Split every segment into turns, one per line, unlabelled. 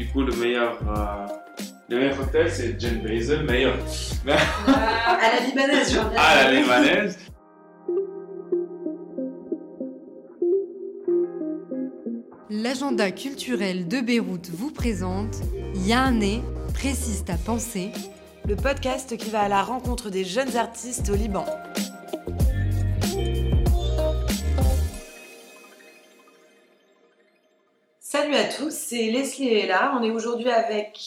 du coup, le meilleur, euh, le meilleur cocktail, c'est Jen Basil, meilleur.
Ah, à la libanaise, j'en viens.
Ah, la libanaise.
L'agenda culturel de Beyrouth vous présente Yahné, précise ta pensée.
Le podcast qui va à la rencontre des jeunes artistes au Liban. Tous, c'est Leslie et là. On est aujourd'hui avec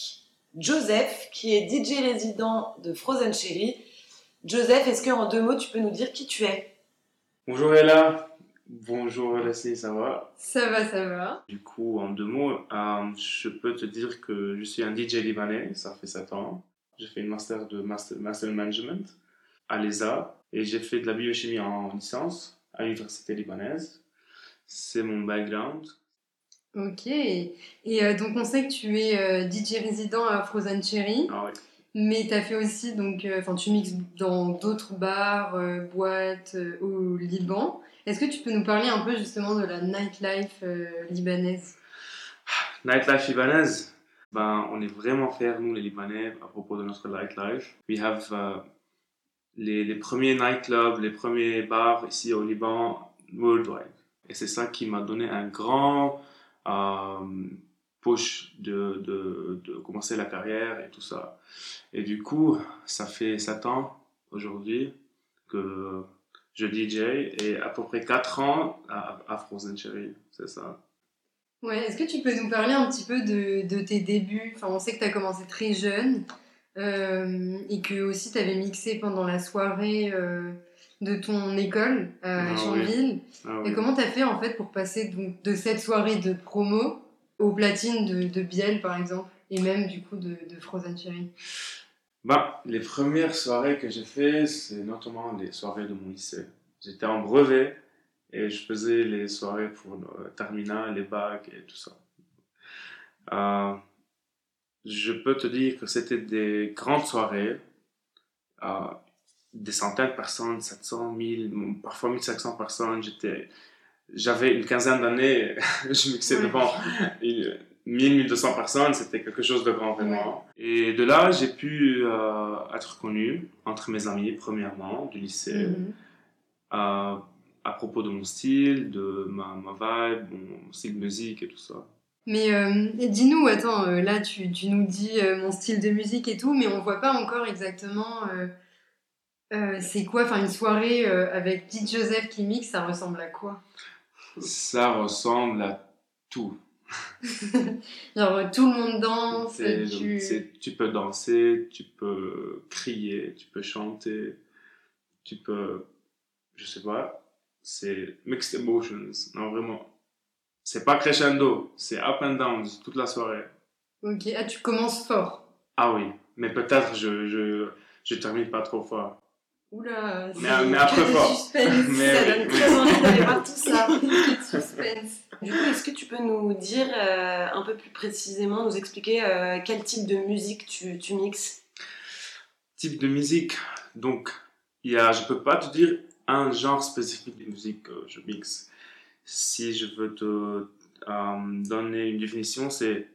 Joseph, qui est DJ résident de Frozen Cherry. Joseph, est-ce qu'en deux mots, tu peux nous dire qui tu es?
Bonjour Ella. Bonjour Leslie, ça va?
Ça va, ça va.
Du coup, en deux mots, euh, je peux te dire que je suis un DJ libanais, ça fait 7 ans. J'ai fait une master de master, master management à l'ESA et j'ai fait de la biochimie en licence à l'université libanaise. C'est mon background.
Ok. Et euh, donc, on sait que tu es euh, DJ résident à Frozen Cherry.
Ah.
Mais tu as fait aussi, donc, euh, enfin, tu mixes dans d'autres bars, boîtes au Liban. Est-ce que tu peux nous parler un peu justement de la nightlife libanaise?
Nightlife libanaise, ben, on est vraiment fiers, nous les Libanais, à propos de notre nightlife. We have les, les premiers nightclubs, les premiers bars ici au Liban, worldwide. Et c'est ça qui m'a donné un grand euh, push de, de, de commencer la carrière et tout ça. Et du coup, ça fait 7 ans aujourd'hui que je DJ et à peu près 4 ans à, à Frozen Cherry, c'est ça.
Ouais, est-ce que tu peux nous parler un petit peu de, de tes débuts? Enfin, on sait que tu as commencé très jeune euh, et que aussi tu avais mixé pendant la soirée euh, de ton école à
Ah
Chanville.
Ah
Et comment tu as fait en fait pour passer donc, de cette soirée de promo aux platines de, de Biel par exemple et même du coup de, de Frozen Cherry
Bah, les premières soirées que j'ai fait, c'est notamment les soirées de mon lycée. J'étais en brevet et je faisais les soirées pour le terminal, les bacs et tout ça. Euh, je peux te dire que c'était des grandes soirées, euh, des centaines de personnes, 700, 1000, parfois 1500 personnes. J'étais, j'avais une quinzaine d'années, je mixais
Ouais.
devant une- 1000, 1200 personnes, c'était quelque chose de grand vraiment. Et de là, j'ai pu euh, être connu entre mes amis, premièrement, du lycée,
Mhm.
euh, à propos de mon style, de ma, ma vibe, mon style de musique et tout ça.
Mais euh, dis-nous, attends, euh, là tu, tu nous dis euh, mon style de musique et tout, mais on voit pas encore exactement euh, c'est quoi, enfin une soirée euh, avec Pete Joseph qui mixe, ça ressemble à quoi?
Ça ressemble à tout.
Genre tout le monde danse, tu...
tu peux danser, tu peux crier, tu peux chanter, tu peux, je sais pas, c'est mixed emotions, non vraiment. C'est pas crescendo, c'est up and down toute la soirée.
Ok, ah tu commences fort.
Ah oui, mais peut-être je, je, je termine pas trop fort.
Oula,
Mais-
c'est-
mais après
que de
fort.
suspense.
Mais
Ça
oui,
donne très envie d'aller voir tout ça.
Suspense.
Du coup, est-ce que tu peux nous dire euh, un peu plus précisément, nous expliquer euh, quel type de musique tu, tu mixes?
Type de musique, donc il y a, je peux pas te dire un genre spécifique de musique que je mixe. Si je veux te euh, donner une définition, c'est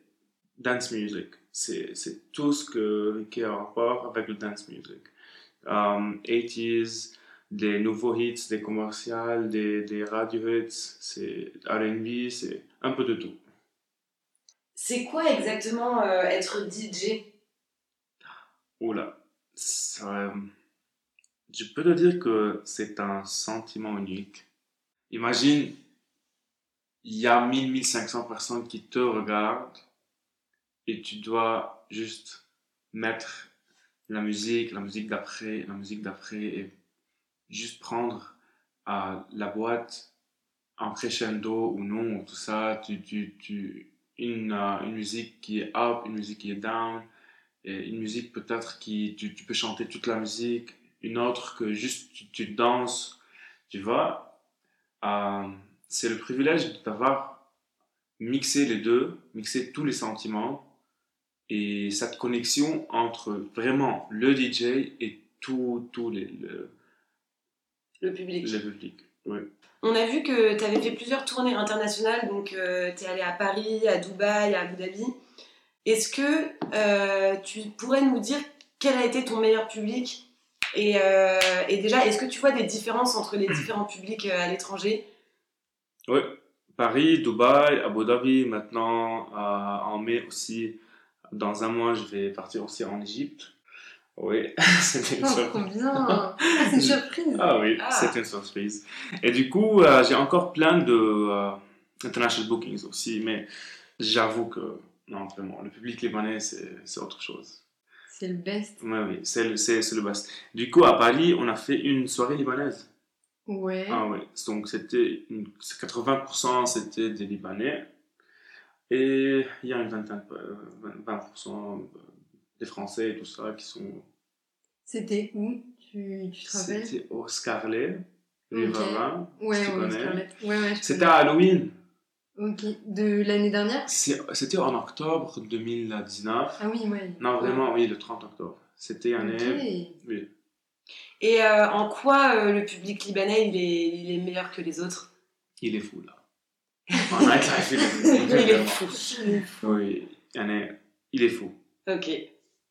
dance music. C'est c'est tout ce que, qui est en rapport avec le dance music. Euh, 80s, des nouveaux hits, des commerciales, des, des radio hits, c'est RB, c'est un peu de tout.
C'est quoi exactement euh, être DJ
Oula, ça, euh, je peux te dire que c'est un sentiment unique. Imagine, il y a 1000-1500 personnes qui te regardent et tu dois juste mettre la musique, la musique d'après, la musique d'après et juste prendre euh, la boîte en crescendo ou non, tout ça, tu, tu, une, euh, une musique qui est up, une musique qui est down, et une musique peut-être qui tu, tu peux chanter toute la musique, une autre que juste tu, tu danses, tu vois. Euh, c'est le privilège d'avoir mixé les deux, mixé tous les sentiments et cette connexion entre vraiment le DJ et tout, tout les, le,
Le public.
le public. Oui.
On a vu que tu avais fait plusieurs tournées internationales, donc tu es allé à Paris, à Dubaï, à Abu Dhabi. est-ce que euh, tu pourrais nous dire quel a été ton meilleur public? Et, euh, et déjà, est-ce que tu vois des différences entre les différents publics euh, à l'étranger?
Oui, Paris, Dubaï, Abu Dhabi, maintenant euh, en mai aussi. Dans un mois, je vais partir aussi en Égypte. Oui, c'était une
Oh,
surprise.
Ah, c'est une surprise
Ah oui,
Ah.
c'est une surprise. Et du coup, euh, j'ai encore plein de euh, international bookings aussi, mais j'avoue que non, vraiment, le public libanais, c'est autre chose.
C'est le best.
Oui, oui, c'est le, le best. Du coup, à Paris, on a fait une soirée libanaise.
Ouais.
Ah oui, donc c'était une- c'est 80% c'était des Libanais et il y a une vingtaine, euh, 20% des Français et tout ça qui sont.
C'était où tu, tu te rappelles
C'était au Scarlet. Rivera.
Ouais,
si tu
ouais. Ouais,
C'était à Halloween.
Ok. De l'année dernière?
C'était en octobre 2019.
Ah oui, ouais.
Non, vraiment, oui, le 30 octobre. C'était année. Oui.
Et euh, en quoi euh, le public libanais il est, il est meilleur que les autres?
Il est fou là. Nightlife, il est fou.
Il est fou.
Oui, il est, il est fou.
Ok.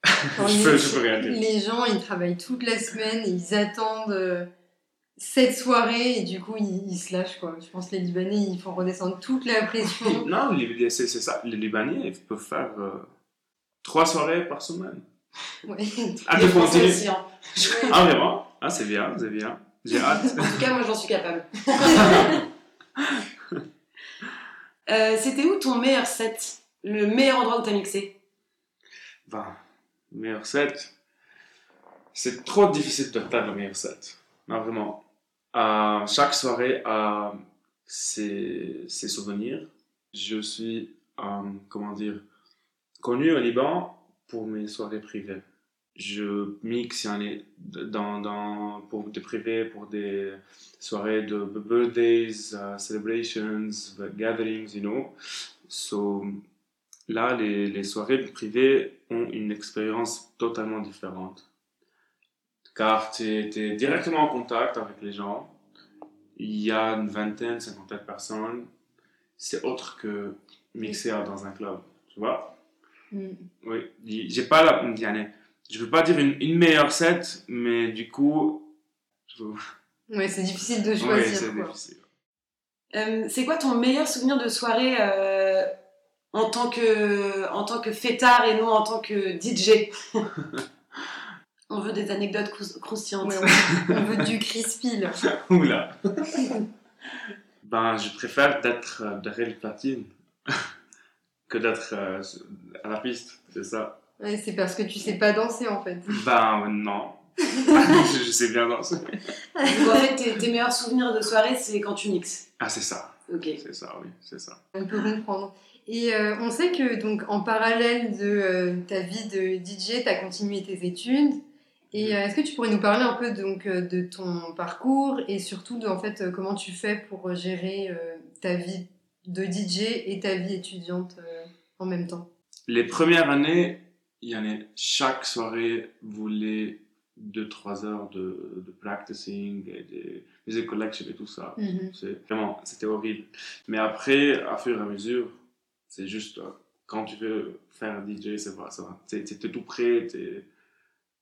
Je, peux,
les-
je peux rien dire.
Les gens, ils travaillent toute la semaine et ils attendent euh, cette soirée et du coup, ils, ils se lâchent, quoi. Je pense que les Libanais, ils font redescendre toute la pression.
Non, les- c'est c'est ça. Les Libanais ils peuvent faire euh, trois soirées par semaine.
Ouais.
Ah, tu continues. Ah, vraiment? Ah, c'est bien, c'est bien. J'ai hâte.
En tout cas, moi j'en suis capable. Euh, C'était où ton meilleur set? Le meilleur endroit où t'as mixé?
Ben, meilleur set? C'est trop difficile de faire le meilleur set. Non, vraiment. Chaque soirée a ses, ses souvenirs. Je suis, euh, comment dire, connu au Liban pour mes soirées privées. Je mixe dans, dans, pour des privés, pour des soirées de birthdays, uh, celebrations, gatherings, you know. So, là, les, les soirées privées ont une expérience totalement différente. Car tu es, directement en contact avec les gens. Il y a une vingtaine, cinquantaine de personnes. C'est autre que mixer dans un club, tu vois?
Mm.
Oui, j'ai pas la. il y en a- Je veux pas dire une, une meilleure set, mais du coup. je-
Ouais, c'est difficile de
Ouais,
choisir,
c'est
quoi.
difficile.
Euh, C'est quoi ton meilleur souvenir de soirée euh, en, tant que, en tant que fêtard et non en tant que DJ On veut des anecdotes crous- croustillantes.
Ouais, on, veut du crispy, là.
Oula. ben, je préfère d'être euh, derrière le platine que d'être euh, à la piste, c'est ça.
Ouais, c'est parce que tu sais pas danser, en fait.
Ben, non. je, je sais bien danser.
Donc en fait, tes, tes meilleurs souvenirs de soirée, c'est quand tu mixes.
Ah, c'est ça.
Ok.
C'est ça, oui, c'est ça.
On peut comprendre. Et euh, on sait que donc en parallèle de euh, ta vie de DJ, tu as continué tes études. Et euh, est-ce que tu pourrais nous parler un peu donc de ton parcours et surtout de en fait comment tu fais pour gérer euh, ta vie de DJ et ta vie étudiante euh, en même temps?
Les premières années, il y en a chaque soirée voulait 2-3 heures de, de practicing et de music collection et tout ça.
Mhm.
C'est vraiment, c'était horrible. Mais après, à fur et à mesure, c'est juste euh, quand tu veux faire DJ, c'est vrai, ça va. T'es, tout prêt,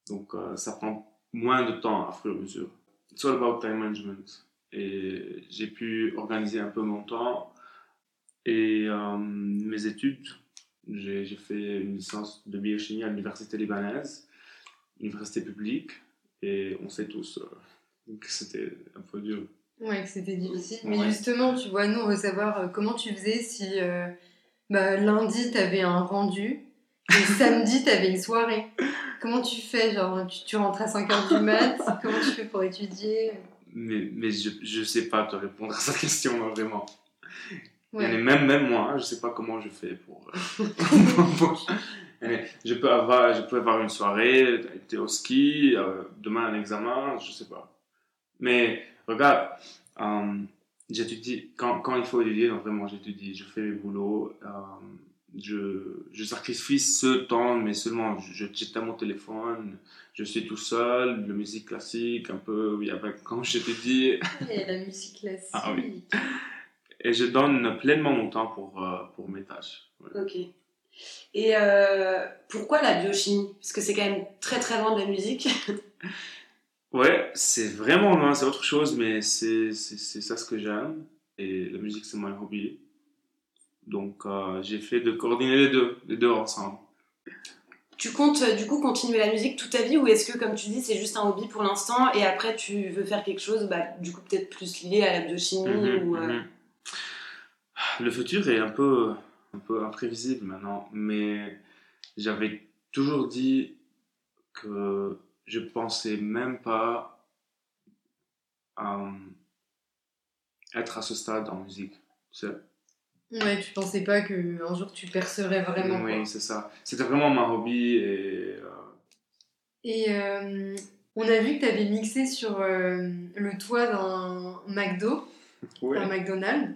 donc euh, ça prend moins de temps à fur et à mesure. It's all about time management. Et j'ai pu organiser un peu mon temps et euh, mes études. J'ai, fait une licence de biochimie à l'université libanaise, université publique, et on sait tous euh, que c'était un peu dur.
Ouais, que c'était difficile. Mais justement, tu vois, nous, on veut savoir euh, comment tu faisais si euh, bah, lundi, tu avais un rendu et samedi, tu avais une soirée. Comment tu fais Genre, tu, tu rentres à 5h du mat? Comment tu fais pour étudier?
Mais, mais je ne sais pas te répondre à cette question, vraiment. Même, même moi, je ne sais pas comment je fais pour... euh, a- je, peux avoir, je peux avoir une soirée, être au ski, euh, demain un examen, je ne sais pas. Mais regarde, euh, j'étudie, quand, quand il faut étudier, donc vraiment j'étudie, je fais mes boulots, euh, je, je sacrifie ce temps, mais seulement je, je j'éteins mon téléphone, je suis tout seul, la musique classique, un peu, oui, avec, quand j'étudie,
Et la musique classique.
Ah oui. Et je donne pleinement mon temps pour, euh, pour mes tâches. Ouais.
Ok. Et euh, pourquoi la biochimie? Parce que c'est quand même très très loin de la musique.
Ouais, c'est vraiment loin, c'est autre chose, mais c'est ça ce que j'aime. Et la musique, c'est mon hobby. Donc, euh, j'ai fait de coordonner les deux, les deux ensemble.
Tu comptes du coup continuer la musique toute ta vie ou est-ce que comme tu dis c'est juste un hobby pour l'instant et après tu veux faire quelque chose bah, du coup peut-être plus lié à la biochimie
Mhm,
ou euh,
mhm. Le futur est un peu, un peu imprévisible maintenant, mais j'avais toujours dit que je pensais même pas euh, être à ce stade en musique.
Ouais, tu pensais pas qu'un jour tu percerais vraiment.
Oui, c'est ça. C'était vraiment mon hobby et euh,
Et euh, on a vu que tu avais mixé sur le toit d'un McDo,
ouais.
un McDonald's.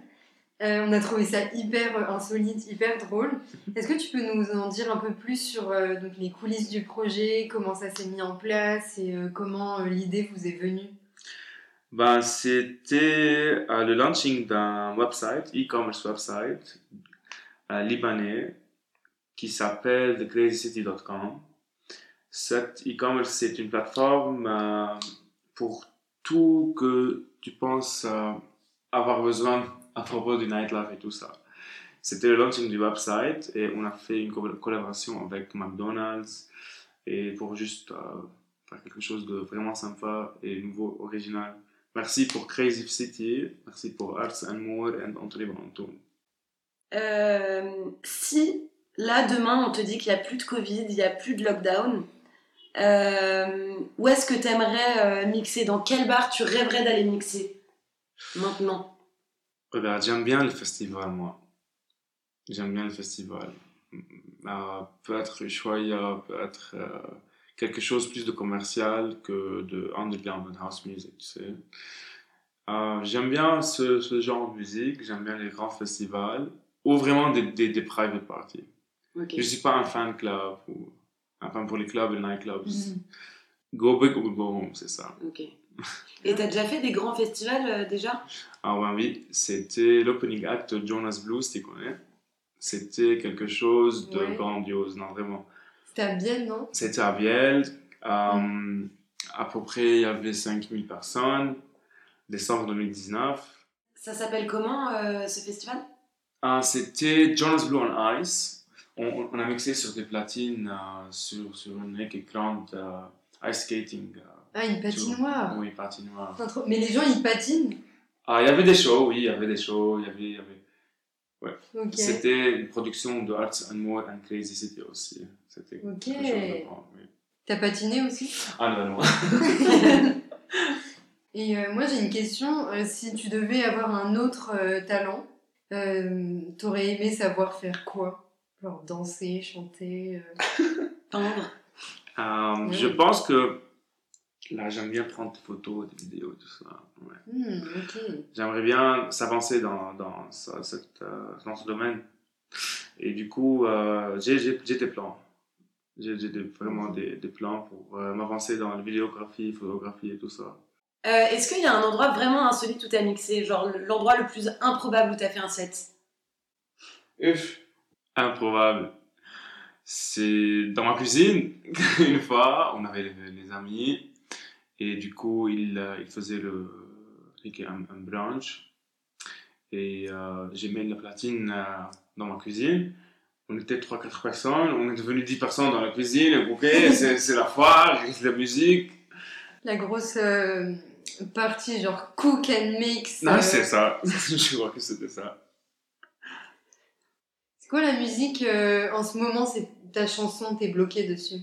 Euh, on a trouvé ça hyper euh, insolite, hyper drôle. Est-ce que tu peux nous en dire un peu plus sur euh, donc, les coulisses du projet, comment ça s'est mis en place et comment l'idée vous est venue?
Ben, c'était le launching d'un website, e-commerce website libanais qui s'appelle thecrazycity.com. Cet e-commerce, c'est une plateforme pour tout que tu penses avoir besoin à propos du nightlife et tout ça. C'était le launching du website et on a fait une co- collaboration avec McDonald's et pour juste euh, faire quelque chose de vraiment sympa et nouveau, original. Merci pour Crazy City, merci pour Arts and More et Anthony Bantoun.
Euh, si là demain on te dit qu'il n'y a plus de Covid, il n'y a plus de lockdown, euh, où est-ce que tu aimerais mixer? Dans quel bar tu rêverais d'aller mixer? Maintenant
Regarde, j'aime bien le festival, moi. J'aime bien le festival. Euh, peut-être Ushuaïa, peut-être euh, quelque chose plus de commercial que de underground and house music, tu sais. Euh, j'aime bien ce, ce genre de musique, j'aime bien les grands festivals, ou vraiment des, des, des private parties. Je suis pas un fan club, ou un fan pour les clubs et les nightclubs.
Mhm.
Go big ou go home, c'est ça.
Et t'as déjà fait des grands festivals euh, déjà?
Ah ouais, oui, c'était l'opening act de Jonas Blues, tu connais? C'était quelque chose de
Ouais.
grandiose, non, vraiment.
C'était à Bienne, non?
C'était à Biel, euh, à peu près il y avait 5000 personnes, décembre 2019.
Ça s'appelle comment euh, ce festival?
Ah, c'était Jonas Blue on Ice. On, on a mixé sur des platines, euh, sur, sur une écran de ice skating.
Ah, une patinoire
oui, patinoire.
Trop- Mais les gens ils patinent
Ah, il y avait des shows, oui, il y avait des shows, il y avait... il y avait...
Ok.
C'était une production de Arts and More and Crazy City aussi. C'était
Ok.
oui.
T'as patiné aussi?
Ah non, non.
Et euh, moi j'ai une question. Euh, si tu devais avoir un autre euh, talent, euh, t'aurais aimé savoir faire quoi? Genre danser, chanter euh,
Peindre
Euh,
Ouais.
Je pense que là, j'aime bien prendre des photos, des vidéos, tout ça. ouais.
hmm.
J'aimerais bien s'avancer dans, dans, ce, cette, euh, dans ce domaine. Et du coup, euh, j'ai des plans. J'ai vraiment des, des plans pour euh, m'avancer dans la vidéographie, photographie et tout ça.
Euh, Est-ce qu'il y a un endroit vraiment insolite où t'as mixé Genre l'endroit le plus improbable où t'as fait un set?
Ouf. Improbable. C'est dans ma cuisine. Une fois, on avait les, les amis et du coup, ils euh, ils faisaient le, un, un brunch et euh, j'ai mis la platine euh, dans ma cuisine. On était 3-4 personnes, on est devenu 10 personnes dans la cuisine. Ok, c'est c'est la foire, la musique.
La grosse euh, partie genre cook and mix.
Non,
euh,
c'est ça. Je crois que c'était ça.
C'est quoi la musique en ce moment? C'est ta chanson, t'es bloqué dessus?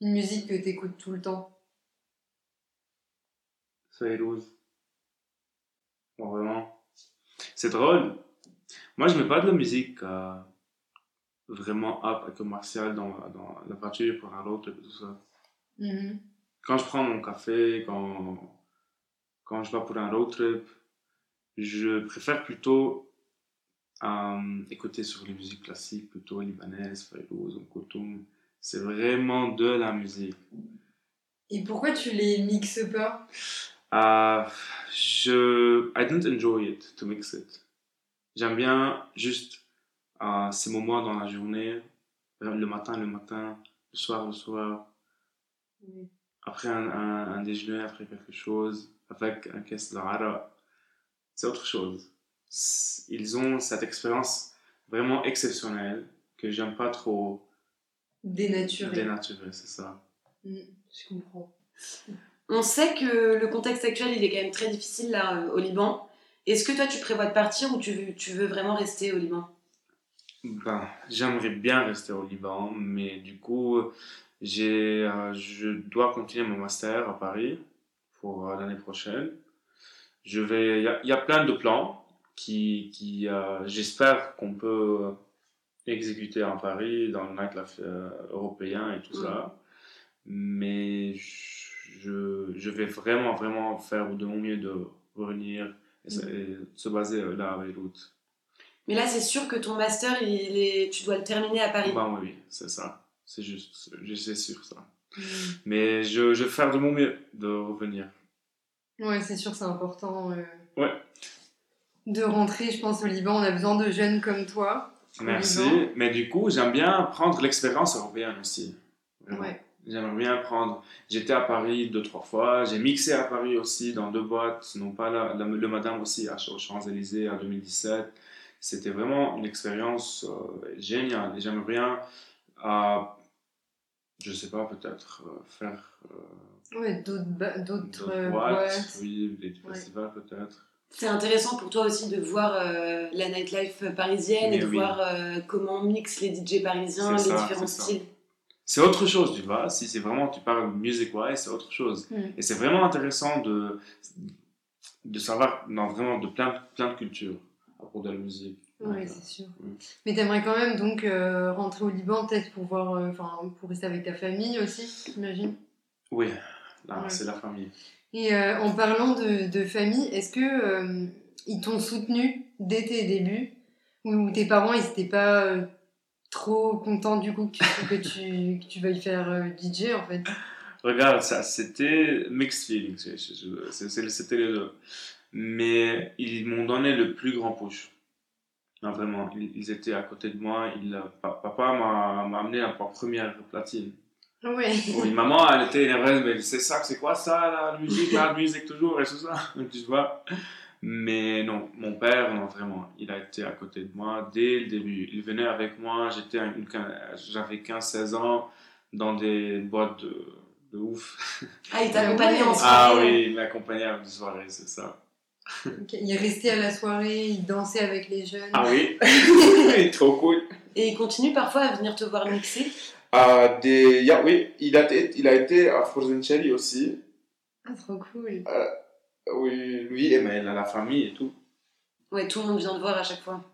Une musique que t'écoutes tout le temps.
Fayrouz. Bon, vraiment. C'est drôle. Moi, je mets pas de la musique euh, vraiment up et commerciale dans, dans la voiture pour un road trip et tout ça.
Mhm.
Quand je prends mon café, quand, quand je vais pour un road trip, je préfère plutôt euh, écouter sur les musiques classiques, plutôt libanaises, Fayrouz, ou Koutoum. C'est vraiment de la musique.
Et pourquoi tu les mixes pas?
Uh, je, I didn't enjoy it to mix it. J'aime bien juste euh, ces moments dans la journée, le matin, le matin, le soir, le soir,
Oui.
après un, un- un déjeuner, après quelque chose, avec un caisse de hara. C'est autre chose. Ils ont cette expérience vraiment exceptionnelle que j'aime pas trop
Dénaturé.
dénaturer, c'est ça.
Mm, je comprends.
On sait que le contexte actuel, il est quand même très difficile là euh, au Liban. Est-ce que toi, tu prévois de partir ou tu veux, tu veux vraiment rester au Liban?
Ben, j'aimerais bien rester au Liban, mais du coup, j'ai, euh, je dois continuer mon master à Paris pour euh, l'année prochaine. Je vais, il y a, il y a plein de plans qui, qui euh, j'espère qu'on peut exécuter à Paris dans le nightlife euh, européen et tout ça. Mais je, je vais vraiment, vraiment faire de mon mieux de revenir et, se- et se baser euh, là à Beyrouth.
Mais là, c'est sûr que ton master, il est, tu dois le terminer à Paris.
Ben oui, c'est ça. C'est juste, sais sûr ça.
Mm.
Mais je, je vais faire de mon mieux de revenir.
Ouais, c'est sûr, c'est important. euh,
Ouais.
De rentrer, je pense, au Liban. On a besoin de jeunes comme toi.
Merci. Mais du coup, j'aime bien prendre l'expérience européenne aussi.
Ouais.
J'aimerais bien prendre. J'étais à Paris deux, trois fois. J'ai mixé à Paris aussi dans deux boîtes. Non pas la- le Madame aussi à aux Champs-Élysées en 2017. C'était vraiment une expérience euh, géniale. Et j'aimerais bien, euh, je sais pas, peut-être euh, faire euh,
Ouais, d'autres
boîtes.
boîtes.
Oui, des
Ouais.
festivals peut-être.
C'est intéressant pour toi aussi de voir euh, la nightlife parisienne et de
oui.
voir euh, comment mixent les DJ parisiens, les
ça,
différents styles.
C'est autre chose, tu vois. Si c'est vraiment, tu parles music-wise, c'est autre chose.
Mm.
Et c'est vraiment intéressant de, de savoir non, vraiment de plein, plein de cultures à propos de la musique. Donc,
c'est sûr.
Mm.
Mais t'aimerais quand même donc euh, rentrer au Liban, peut-être pour voir, euh, enfin, pour rester avec ta famille aussi, j'imagine.
Oui, là,
Ouais.
c'est la famille.
Et euh, en parlant de, famille, est-ce que euh, ils t'ont soutenu dès tes débuts? Ou tes parents ils étaient pas euh, trop contents du coup que tu, que tu, veuilles faire DJ en fait?
Regarde, ça, c'était mixed feelings. C'était les deux. Mais ils m'ont donné le plus grand push. Vraiment, ils, étaient à côté de moi. Papa m'a amené à ma première platine.
Ouais.
Oui, maman, elle était énervée, mais c'est ça, c'est quoi ça, la musique, la musique toujours, et tout ça, tu vois. Mais non, mon père, non, vraiment, il a été à côté de moi dès le début. Il venait avec moi, j'étais j'avais 15-16 ans, dans des boîtes de, de ouf.
Ah, il t'a accompagné
Ouais.
en
Ah
soirée.
oui, il m'accompagnait à une soirée, c'est ça.
Il restait à la soirée, il dansait avec les jeunes.
Ah oui, trop cool.
Et il continue parfois à venir te voir mixer.
Ah, des... yeah, oui, il a, été, il a été à Frozen Cherry aussi.
Ah, trop cool.
Oui, lui, et mais la famille et tout.
Ouais, tout le monde vient te voir à chaque fois.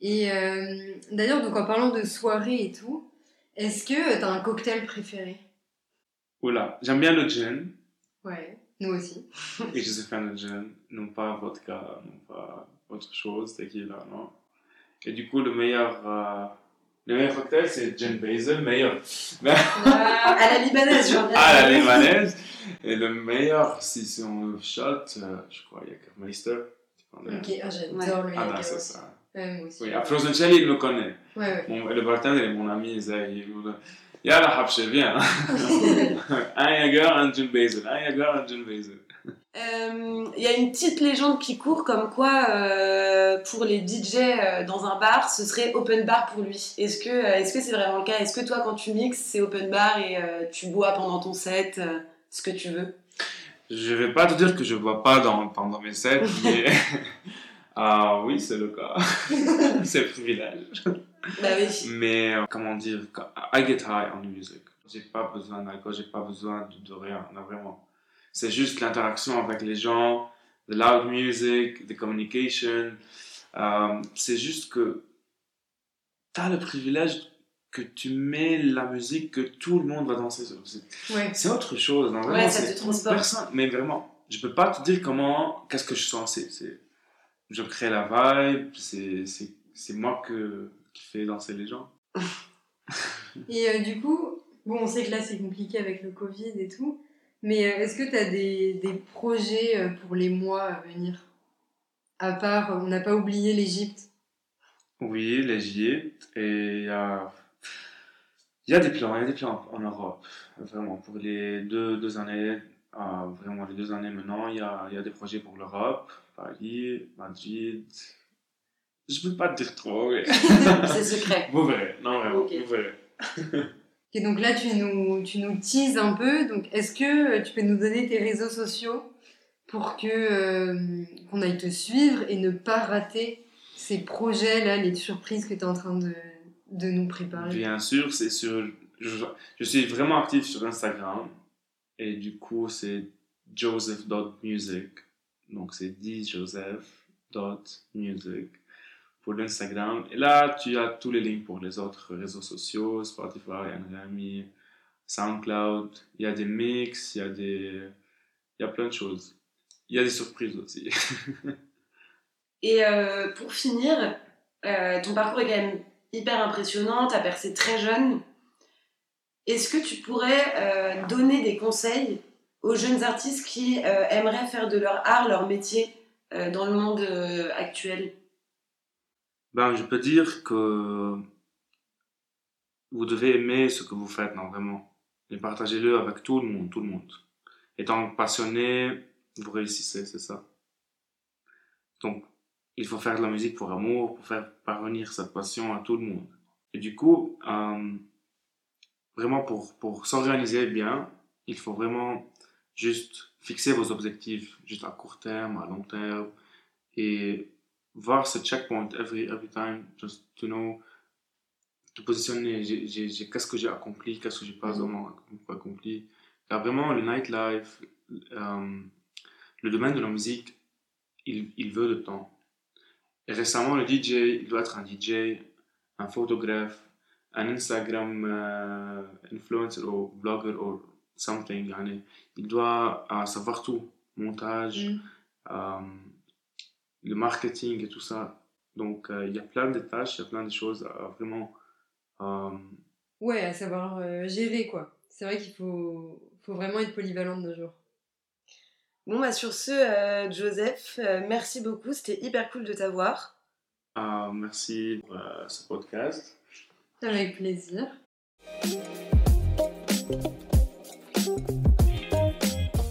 Et euh, d'ailleurs, donc en parlant de soirée et tout, est-ce que t'as un cocktail préféré?
Oula, j'aime bien le gin.
Ouais, nous aussi.
Et je suis fan de gin, non pas vodka, non pas autre chose, tequila, non. Et du coup, le meilleur, euh, le meilleur cocktail, c'est gin basil, meilleur.
à la libanaise, je reviens.
Ah, la libanaise. Et le meilleur, si, si on shot, euh, je crois, il y a Kermeister.
Ok, ah, j'adore le
Ah, non,
Jäger
c'est ça.
Aussi.
Oui, à Frozen Shelly, il me connaît.
Ouais, ouais.
Mon, le bartender est mon ami, dit, Yalla, Habche, viens. un Jager, un gin basil. Un Jager, un gin basil.
Euh, Il y a une petite légende qui court comme quoi euh, pour les DJ euh, dans un bar, ce serait open bar pour lui. Est-ce que euh, est-ce que c'est vraiment le cas? Est-ce que toi, quand tu mixes, c'est open bar et euh, tu bois pendant ton set euh, ce que tu veux?
Je vais pas te dire que je bois pas dans, pendant mes sets, mais ah oui, c'est le cas. c'est privilège.
Bah oui.
Mais euh, comment dire, I get high on music. J'ai pas besoin d'alcool, j'ai pas besoin de, de rien, non, vraiment. C'est juste l'interaction avec les gens, the loud music, the communication. Euh, c'est juste que tu as le privilège que tu mets la musique, que tout le monde va danser sur. C'est-
Ouais.
c'est autre chose, non, vraiment.
Ouais, ça
c'est-
te transporte.
Personne, mais vraiment, je peux pas te dire comment, qu'est-ce que je sens. C'est, je crée la vibe, c'est moi que, qui fais danser les gens.
Et euh, du coup, bon, on sait que là c'est compliqué avec le Covid et tout, mais euh, est-ce que tu as des, des projets euh, pour les mois à venir? À part, on n'a pas oublié l'Égypte.
Oui, l'Égypte. Et il y a, il y a des plans, il y a des plans en Europe. Vraiment, pour les deux, deux années, euh, vraiment les deux années maintenant, il y a, il y a des projets pour l'Europe. Paris, Madrid. Je peux pas te dire trop. mais-
C'est secret.
Vous verrez, non vraiment,
Ok.
vous verrez.
Et donc là, tu nous, tu nous teases un peu. Donc, est-ce que euh, tu peux nous donner tes réseaux sociaux pour que euh, qu'on aille te suivre et ne pas rater ces projets là, les surprises que tu es en train de, de nous préparer?
Bien sûr, c'est sur. Je, je suis vraiment actif sur Instagram. Et du coup, c'est joseph.music. Donc, c'est djoseph.music pour l'Instagram. Et là, tu as tous les liens pour les autres réseaux sociaux Spotify, Anrami, Soundcloud. Il y a des mix, il y a des. Il y a plein de choses. Il y a des surprises aussi.
Et euh, pour finir, euh, ton parcours est quand même hyper impressionnant, t'as percé très jeune. Est-ce que tu pourrais euh, donner des conseils aux jeunes artistes qui aimeraient faire de leur art leur métier dans le monde actuel?
Ben, je peux dire que vous devez aimer ce que vous faites, non, vraiment. Et partagez-le avec tout le monde, tout le monde. Étant passionné, vous réussissez, c'est ça. Donc, il faut faire de la musique pour amour, pour faire parvenir cette passion à tout le monde. Et du coup, euh, vraiment pour, pour s'organiser bien, il faut vraiment juste fixer vos objectifs, juste à court terme, à long terme, et voir ce checkpoint every, every time, just to know, te positionner, qu'est-ce que j'ai accompli, qu'est-ce que j'ai pas
mm.
vraiment accompli. Car vraiment, le nightlife, euh, le domaine de la musique, il, il veut le temps. Et récemment, le DJ, il doit être un DJ, un photographe, un Instagram euh, influencer ou blogger ou something. Il doit euh, savoir tout. Montage.
Mm
le marketing et tout ça. Donc, euh, il y a plein de tâches, il y a plein de choses à vraiment. euh,
Ouais, à savoir euh, gérer quoi. C'est vrai qu'il faut, faut vraiment être polyvalent de nos jours.
Bon, bah sur ce, euh, Joseph, euh, merci beaucoup, c'était hyper cool de t'avoir.
euh, merci pour euh, ce podcast.
Avec plaisir.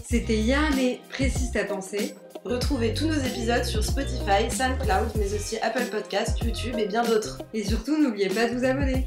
C'était Yann et Précise ta pensée.
Retrouvez tous nos épisodes sur Spotify, SoundCloud, mais aussi Apple Podcasts, YouTube et bien d'autres.
Et surtout, n'oubliez pas de vous abonner.